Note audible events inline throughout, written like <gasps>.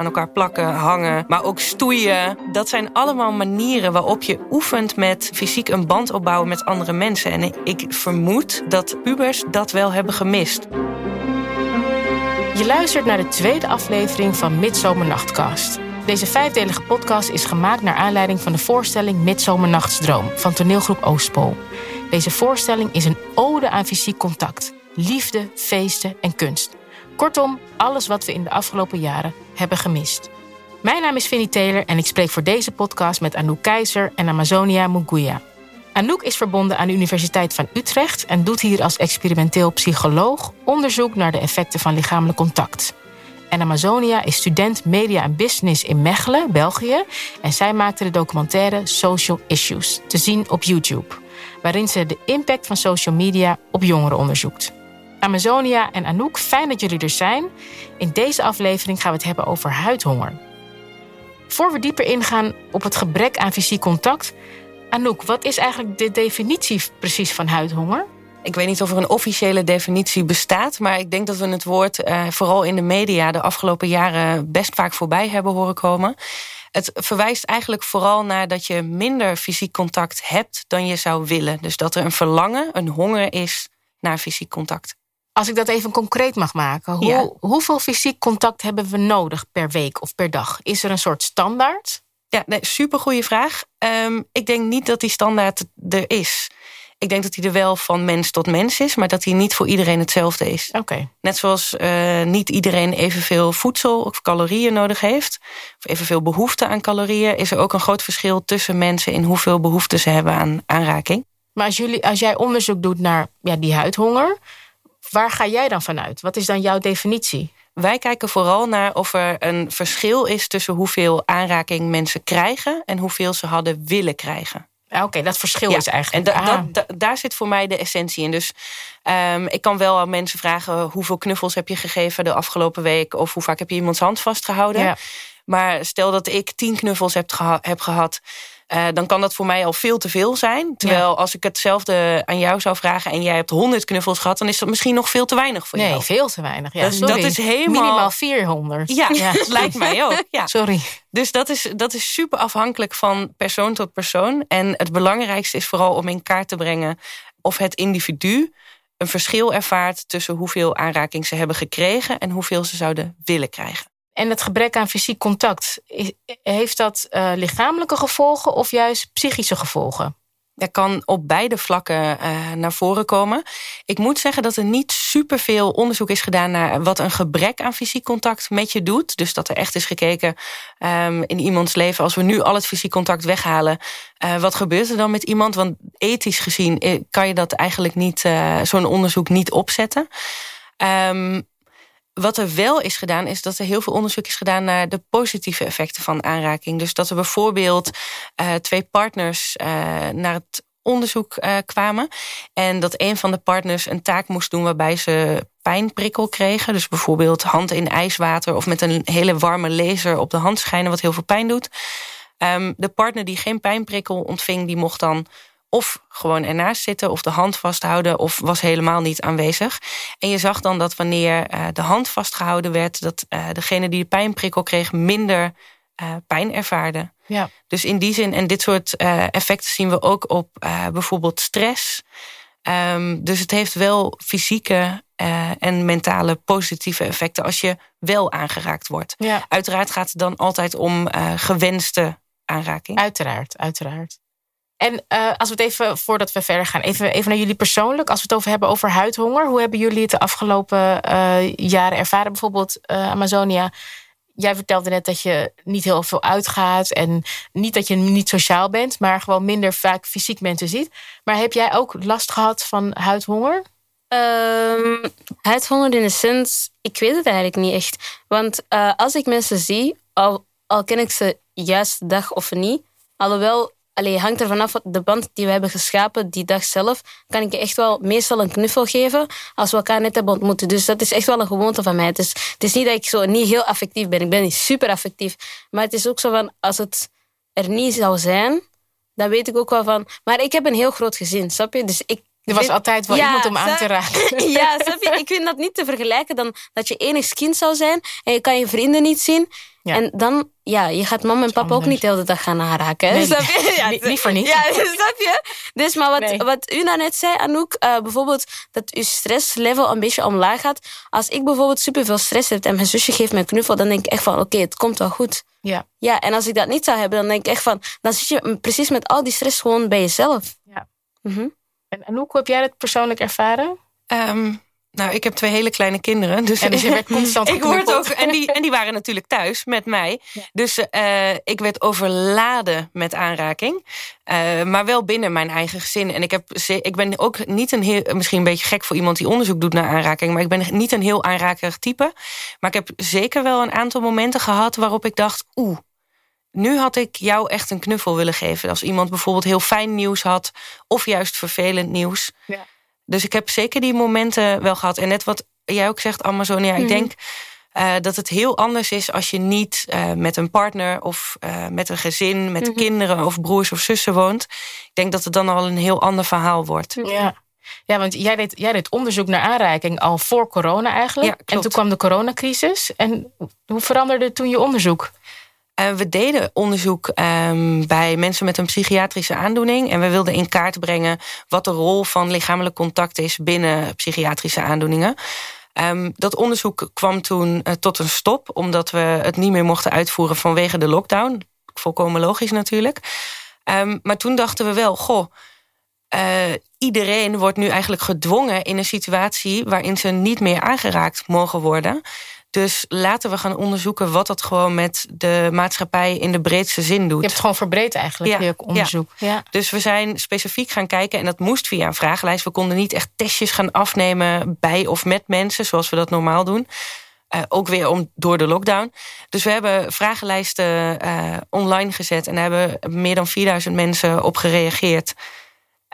aan elkaar plakken, hangen, maar ook stoeien. Dat zijn allemaal manieren waarop je oefent met fysiek een band opbouwen met andere mensen. En ik vermoed dat pubers dat wel hebben gemist. Je luistert naar de tweede aflevering van Midzomernachtcast. Deze vijfdelige podcast is gemaakt naar aanleiding van de voorstelling Midzomernachtsdroom van toneelgroep Oostpool. Deze voorstelling is een ode aan fysiek contact, liefde, feesten en kunst. Kortom, alles wat we in de afgelopen jaren hebben gemist. Mijn naam is Vinnie Taylor en ik spreek voor deze podcast met Anouk Keizer en Amazonia Muguia. Anouk is verbonden aan de Universiteit van Utrecht en doet hier als experimenteel psycholoog onderzoek naar de effecten van lichamelijk contact. En Amazonia is student media en business in Mechelen, België. En zij maakte de documentaire Social Issues, te zien op YouTube, waarin ze de impact van social media op jongeren onderzoekt. Amazonia en Anouk, fijn dat jullie er zijn. In deze aflevering gaan we het hebben over huidhonger. Voor we dieper ingaan op het gebrek aan fysiek contact, Anouk, wat is eigenlijk de definitie precies van huidhonger? Ik weet niet of er een officiële definitie bestaat, maar ik denk dat we het woord uh, vooral in de media de afgelopen jaren best vaak voorbij hebben horen komen. Het verwijst eigenlijk vooral naar dat je minder fysiek contact hebt dan je zou willen. Dus dat er een verlangen, een honger is naar fysiek contact. Als ik dat even concreet mag maken, hoe, hoeveel fysiek contact hebben we nodig per week of per dag? Is er een soort standaard? Ja, nee, super goede vraag. Um, ik denk niet dat die standaard er is. Ik denk dat die er wel van mens tot mens is, maar dat die niet voor iedereen hetzelfde is. Oké. Net zoals uh, niet iedereen evenveel voedsel of calorieën nodig heeft, of evenveel behoefte aan calorieën, is er ook een groot verschil tussen mensen in hoeveel behoefte ze hebben aan aanraking. Maar als, jullie, als jij onderzoek doet naar ja, die huidhonger, waar ga jij dan vanuit? Wat is dan jouw definitie? Wij kijken vooral naar of er een verschil is tussen hoeveel aanraking mensen krijgen en hoeveel ze hadden willen krijgen. Oké, dat verschil is eigenlijk. En ah. daar zit voor mij de essentie in. Dus um, ik kan wel aan mensen vragen: hoeveel knuffels heb je gegeven de afgelopen week? Of hoe vaak heb je iemands hand vastgehouden? Ja. Maar stel dat ik tien knuffels heb, geha heb gehad. Uh, dan kan dat voor mij al veel te veel zijn. Terwijl als ik hetzelfde aan jou zou vragen en jij hebt 100 knuffels gehad, dan is dat misschien nog veel te weinig voor nee, jou. Nee, veel te weinig. Ja, sorry. Dat is helemaal. Minimaal 400. Ja, ja. <laughs> dat lijkt mij ook. Ja. Sorry. Dus dat is, dat is super afhankelijk van persoon tot persoon. En het belangrijkste is vooral om in kaart te brengen of het individu een verschil ervaart tussen hoeveel aanraking ze hebben gekregen en hoeveel ze zouden willen krijgen. En het gebrek aan fysiek contact, heeft dat uh, lichamelijke gevolgen of juist psychische gevolgen? Dat kan op beide vlakken uh, naar voren komen. Ik moet zeggen dat er niet superveel onderzoek is gedaan naar wat een gebrek aan fysiek contact met je doet. Dus dat er echt is gekeken um, in iemands leven, als we nu al het fysiek contact weghalen, uh, wat gebeurt er dan met iemand? Want ethisch gezien kan je dat eigenlijk niet, zo'n onderzoek niet opzetten. Um, wat er wel is gedaan, is dat er heel veel onderzoek is gedaan naar de positieve effecten van aanraking. Dus dat er bijvoorbeeld uh, twee partners uh, naar het onderzoek uh, kwamen. En dat een van de partners een taak moest doen waarbij ze pijnprikkel kregen. Dus bijvoorbeeld hand in ijswater of met een hele warme laser op de hand schijnen, wat heel veel pijn doet. Um, de partner die geen pijnprikkel ontving, die mocht dan of gewoon ernaast zitten of de hand vasthouden of was helemaal niet aanwezig. En je zag dan dat wanneer uh, de hand vastgehouden werd, dat uh, degene die de pijnprikkel kreeg minder uh, pijn ervaarde. Ja. Dus in die zin, en dit soort effecten zien we ook op bijvoorbeeld stress. Um, dus het heeft wel fysieke en mentale positieve effecten als je wel aangeraakt wordt. Ja. Uiteraard gaat het dan altijd om gewenste aanraking. Uiteraard, uiteraard. En uh, als we het even, voordat we verder gaan, even, even naar jullie persoonlijk. Als we het over hebben over huidhonger. Hoe hebben jullie het de afgelopen uh, jaren ervaren? Bijvoorbeeld uh, Amazonia. Jij vertelde net dat je niet heel veel uitgaat. En niet dat je niet sociaal bent. Maar gewoon minder vaak fysiek mensen ziet. Maar heb jij ook last gehad van huidhonger? Um, huidhonger in de sens, ik weet het eigenlijk niet echt. Want als ik mensen zie, al, al ken ik ze juist dag of niet. Alhoewel Allee, hangt er vanaf de band die we hebben geschapen die dag zelf. Kan ik je echt wel meestal een knuffel geven als we elkaar net hebben ontmoet. Dus dat is echt wel een gewoonte van mij. Dus het is niet dat ik zo niet heel affectief ben. Ik ben niet super affectief. Maar het is ook zo van als het er niet zou zijn, dan weet ik ook wel van. Maar ik heb een heel groot gezin, snap je? Dus ik er was altijd wel iemand om aan te raken. <laughs> Ja, snap je? Ik vind dat niet te vergelijken dan dat je enig kind zou zijn en je kan je vrienden niet zien. Ja. En dan, ja, je gaat mama en papa ook niet de hele dag gaan aanraken. Nee, snap je? <laughs> Ja, liever niet. Ja, <laughs> snap je? Dus, maar wat, wat u nou net zei, Anouk, uh, bijvoorbeeld dat uw stresslevel een beetje omlaag gaat. Als ik bijvoorbeeld superveel stress heb en mijn zusje geeft me een knuffel, dan denk ik echt van, oké, het komt wel goed. Ja. Ja, en als ik dat niet zou hebben, dan denk ik echt van, dan zit je precies met al die stress gewoon bij jezelf. Ja. Mm En Anouk, hoe heb jij dat persoonlijk ervaren? Um, nou, ik heb twee hele kleine kinderen. Dus, dus je werd <laughs> constant ik word ook En die, en die waren natuurlijk thuis met mij. Dus uh, ik werd overladen met aanraking. Uh, maar wel binnen mijn eigen gezin. En ik, heb, ik ben ook niet een heel... Misschien een beetje gek voor iemand die onderzoek doet naar aanraking. Maar ik ben niet een heel aanrakerig type. Maar ik heb zeker wel een aantal momenten gehad... waarop ik dacht, oeh, nu had ik jou echt een knuffel willen geven. Als iemand bijvoorbeeld heel fijn nieuws had... of juist vervelend nieuws... Ja. Dus ik heb zeker die momenten wel gehad. En net wat jij ook zegt, Amazonia, ik mhm. denk uh, dat het heel anders is als je niet uh, met een partner of uh, met een gezin, met mm kinderen of broers of zussen woont. Ik denk dat het dan al een heel ander verhaal wordt. Ja. Ja, want jij deed, jij deed onderzoek naar aanreiking al voor corona eigenlijk. Ja, en toen kwam de coronacrisis. En hoe veranderde toen je onderzoek? Uh, we deden onderzoek um, bij mensen met een psychiatrische aandoening. En we wilden in kaart brengen wat de rol van lichamelijk contact is binnen psychiatrische aandoeningen. Um, dat onderzoek kwam toen uh, tot een stop, omdat we het niet meer mochten uitvoeren vanwege de lockdown. Volkomen logisch natuurlijk. Um, maar toen dachten we wel, goh, uh, iedereen wordt nu eigenlijk gedwongen in een situatie waarin ze niet meer aangeraakt mogen worden. Dus laten we gaan onderzoeken wat dat gewoon met de maatschappij in de breedste zin doet. Je hebt het gewoon verbreed eigenlijk, je onderzoek. Ja. Dus we zijn specifiek gaan kijken en dat moest via een vragenlijst. We konden niet echt testjes gaan afnemen bij of met mensen zoals we dat normaal doen. Uh, ook weer om, door de lockdown. Dus we hebben vragenlijsten uh, online gezet en daar hebben meer dan 4000 mensen op gereageerd.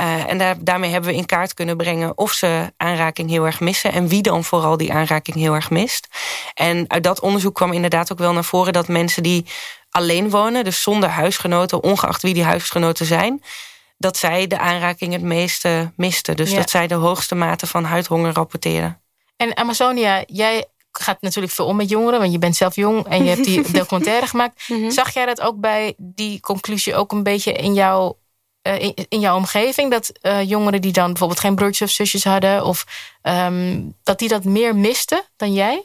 Uh, en daar, daarmee hebben we in kaart kunnen brengen of ze aanraking heel erg missen en wie dan vooral die aanraking heel erg mist. En uit dat onderzoek kwam inderdaad ook wel naar voren dat mensen die alleen wonen, dus zonder huisgenoten, ongeacht wie die huisgenoten zijn, dat zij de aanraking het meeste misten. Dus dat zij de hoogste mate van huidhonger rapporteren. En Amazonia, jij gaat natuurlijk veel om met jongeren, want je bent zelf jong en je hebt die <laughs> documentaire gemaakt. Mhm. Zag jij dat ook bij die conclusie ook een beetje in jouw uh, in, in, jouw omgeving dat uh, jongeren die dan bijvoorbeeld geen broertjes of zusjes hadden, of um, dat die dat meer misten dan jij?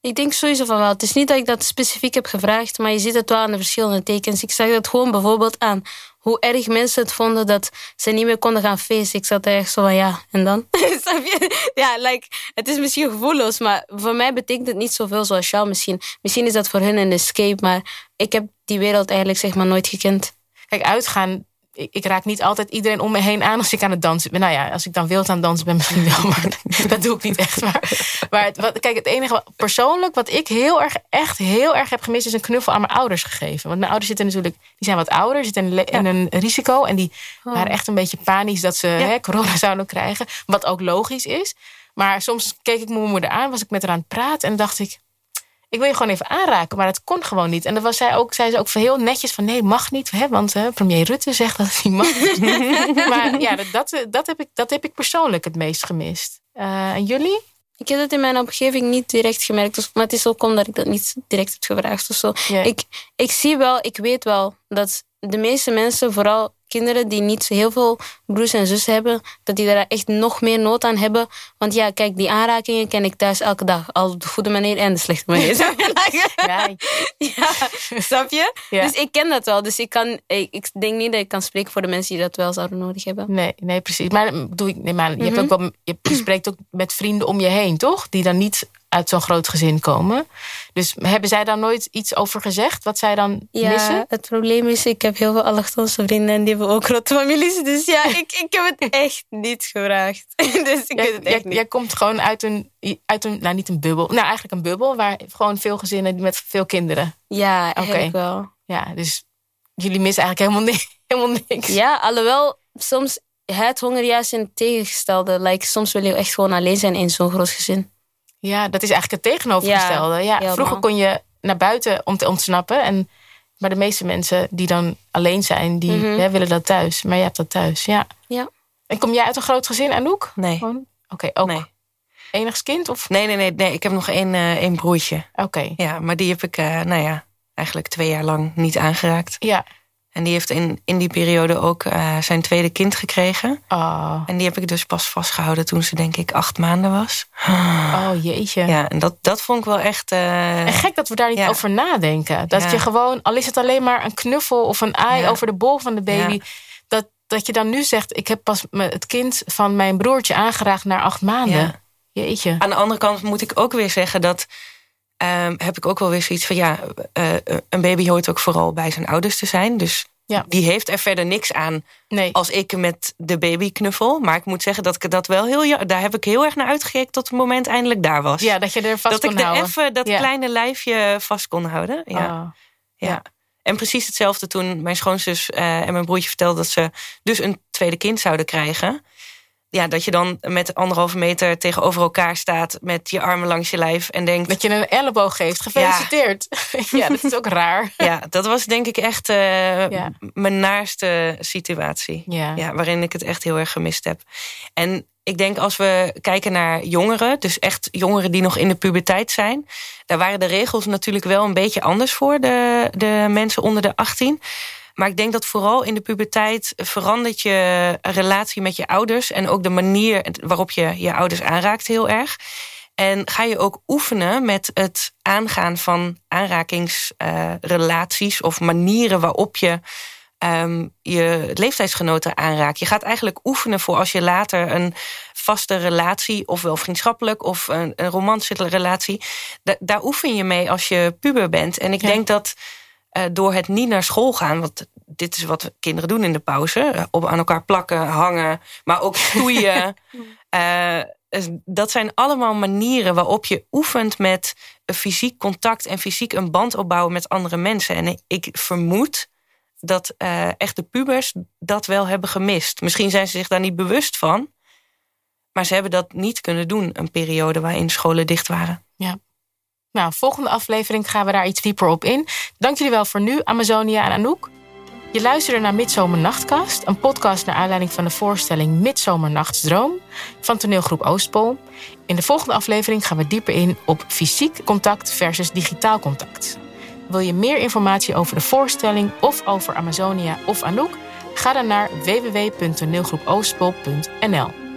Ik denk sowieso van wel. Het is niet dat ik dat specifiek heb gevraagd, maar je ziet het wel aan de verschillende tekens. Ik zag dat gewoon bijvoorbeeld aan hoe erg mensen het vonden dat ze niet meer konden gaan feesten. Ik zat er echt zo van ja, en dan? <laughs> ja, like, het is misschien gevoelloos, maar voor mij betekent het niet zoveel zoals jou misschien. Misschien is dat voor hun een escape, maar ik heb die wereld eigenlijk zeg maar nooit gekend. Kijk, uitgaan ik, ik, raak niet altijd iedereen om me heen aan als ik aan het dansen ben. Nou ja, als ik dan wild aan het dansen ben, <laughs> misschien wel, maar <laughs> dat doe ik niet echt. Maar, maar wat, kijk, het enige persoonlijk wat ik heel erg, echt heel erg heb gemist, is een knuffel aan mijn ouders gegeven. Want mijn ouders zitten natuurlijk, die zijn wat ouder, zitten in, een risico. En die oh. waren echt een beetje panisch dat ze hè, corona zouden krijgen. Wat ook logisch is. Maar soms keek ik mijn moeder aan, was ik met haar aan het praten en dacht ik ik wil je gewoon even aanraken, maar dat kon gewoon niet. En dan was zij ook, zei ze ook heel netjes van nee, mag niet. Hè, want hè, premier Rutte zegt dat het niet mag. <laughs> maar ja, dat, dat, heb ik, dat heb ik persoonlijk het meest gemist. Uh, en jullie? Ik heb het in mijn omgeving niet direct gemerkt. Dus, maar het is ook omdat ik dat niet direct heb gevraagd of zo. Ik, ik zie wel, ik weet wel dat de meeste mensen, vooral kinderen die niet heel veel broers en zussen hebben, dat die daar echt nog meer nood aan hebben. Want ja, kijk, die aanrakingen ken ik thuis elke dag. Al op de goede manier en de slechte manier. <laughs> ja. ja, snap je? Dus ik ken dat wel. Dus ik, kan, ik, denk niet dat ik kan spreken voor de mensen die dat wel zouden nodig hebben. Nee, nee precies. Maar, doe ik, nee, maar je, hebt mhm. ook wel, je spreekt ook met vrienden om je heen, toch? Die dan niet uit zo'n groot gezin komen. Dus hebben zij daar nooit iets over gezegd? Wat zij dan ja, missen? Het probleem is, ik heb heel veel allochtonse vrienden en die hebben ook grote families. Dus ja, <laughs> ik, ik heb het echt niet gevraagd. <laughs> dus ik jij, het echt niet. Jij komt gewoon uit een, uit een, nou niet een bubbel, nou eigenlijk een bubbel waar gewoon veel gezinnen met veel kinderen. Ja, oké. wel. Ja, dus jullie missen eigenlijk helemaal, niks, <laughs> helemaal niks. Ja, alhoewel soms het honger juist in het tegengestelde. Like, soms wil je echt gewoon alleen zijn in zo'n groot gezin. Ja, dat is eigenlijk het tegenovergestelde. Ja, vroeger kon je naar buiten om te ontsnappen. En, maar de meeste mensen die dan alleen zijn, die mhm. willen dat thuis. Maar je hebt dat thuis, ja. ja. En kom jij uit een groot gezin, Anouk? Nee. Oké, ook. Nee. Enigs kind? Of? Nee, nee, nee, nee. Ik heb nog één, uh, één broertje. Oké. Ja, maar die heb ik, uh, nou ja, eigenlijk twee jaar lang niet aangeraakt. Ja. En die heeft in, in die periode ook uh, zijn tweede kind gekregen. Oh. En die heb ik dus pas vastgehouden toen ze denk ik acht maanden was. <gasps> Oh jeetje. Ja, en dat, dat vond ik wel echt... Uh, en gek dat we daar niet ja. over nadenken. Dat Ja. je gewoon, al is het alleen maar een knuffel of een ei Ja. over de bol van de baby... Dat, dat je dan nu zegt, ik heb pas het kind van mijn broertje aangeraakt naar acht maanden. Jeetje. Aan de andere kant moet ik ook weer zeggen dat... ehm, heb ik ook wel weer zoiets van... ja, eh, een baby hoort ook vooral bij zijn ouders te zijn. Dus Ja. die heeft er verder niks aan Nee. als ik met de baby knuffel. Maar ik moet zeggen dat ik dat wel heel... ja- daar heb ik heel erg naar uitgekeken tot het moment eindelijk daar was. Ja, dat je er vast dat kon ik er houden. even dat Ja. kleine lijfje vast kon houden. Ja. Oh. Ja. Ja. En precies hetzelfde toen mijn schoonzus eh, en mijn broertje vertelden dat ze dus een tweede kind zouden krijgen. Ja, dat je dan met anderhalve meter tegenover elkaar staat met je armen langs je lijf en denkt. Dat je een elleboog geeft. Gefeliciteerd. Ja, <laughs> dat is ook raar. Ja, dat was denk ik echt eh, Ja. mijn naarste situatie. Ja. Ja, waarin ik het echt heel erg gemist heb. En ik denk als we kijken naar jongeren, dus echt jongeren die nog in de puberteit zijn, daar waren de regels natuurlijk wel een beetje anders voor de, de mensen onder de 18. Maar ik denk dat vooral in de puberteit verandert je relatie met je ouders en ook de manier waarop je je ouders aanraakt heel erg. En ga je ook oefenen met het aangaan van aanrakingsrelaties of manieren waarop je ehm, je leeftijdsgenoten aanraakt. Je gaat eigenlijk oefenen voor als je later een vaste relatie, ofwel vriendschappelijk of een, een romantische relatie, da- daar oefen je mee als je puber bent. En ik Ja. denk dat eh, door het niet naar school gaan, want dit is wat kinderen doen in de pauze, eh, op aan elkaar plakken, hangen, maar ook <laughs> stoeien. eh, dus dat zijn allemaal manieren waarop je oefent met fysiek contact en fysiek een band opbouwen met andere mensen. En ik vermoed dat eh echte pubers dat wel hebben gemist. Misschien zijn ze zich daar niet bewust van, maar ze hebben dat niet kunnen doen, een periode waarin scholen dicht waren. Nou, volgende aflevering gaan we daar iets dieper op in. Dank jullie wel voor nu, Amazonia en Anouk. Je luisterde naar Midzomernachtcast, een podcast naar aanleiding van de voorstelling Midzomernachtsdroom van toneelgroep Oostpol. In de volgende aflevering gaan we dieper in op fysiek contact versus digitaal contact. Wil je meer informatie over de voorstelling of over Amazonia of Anouk? Ga dan naar www.toneelgroepoostpol.nl.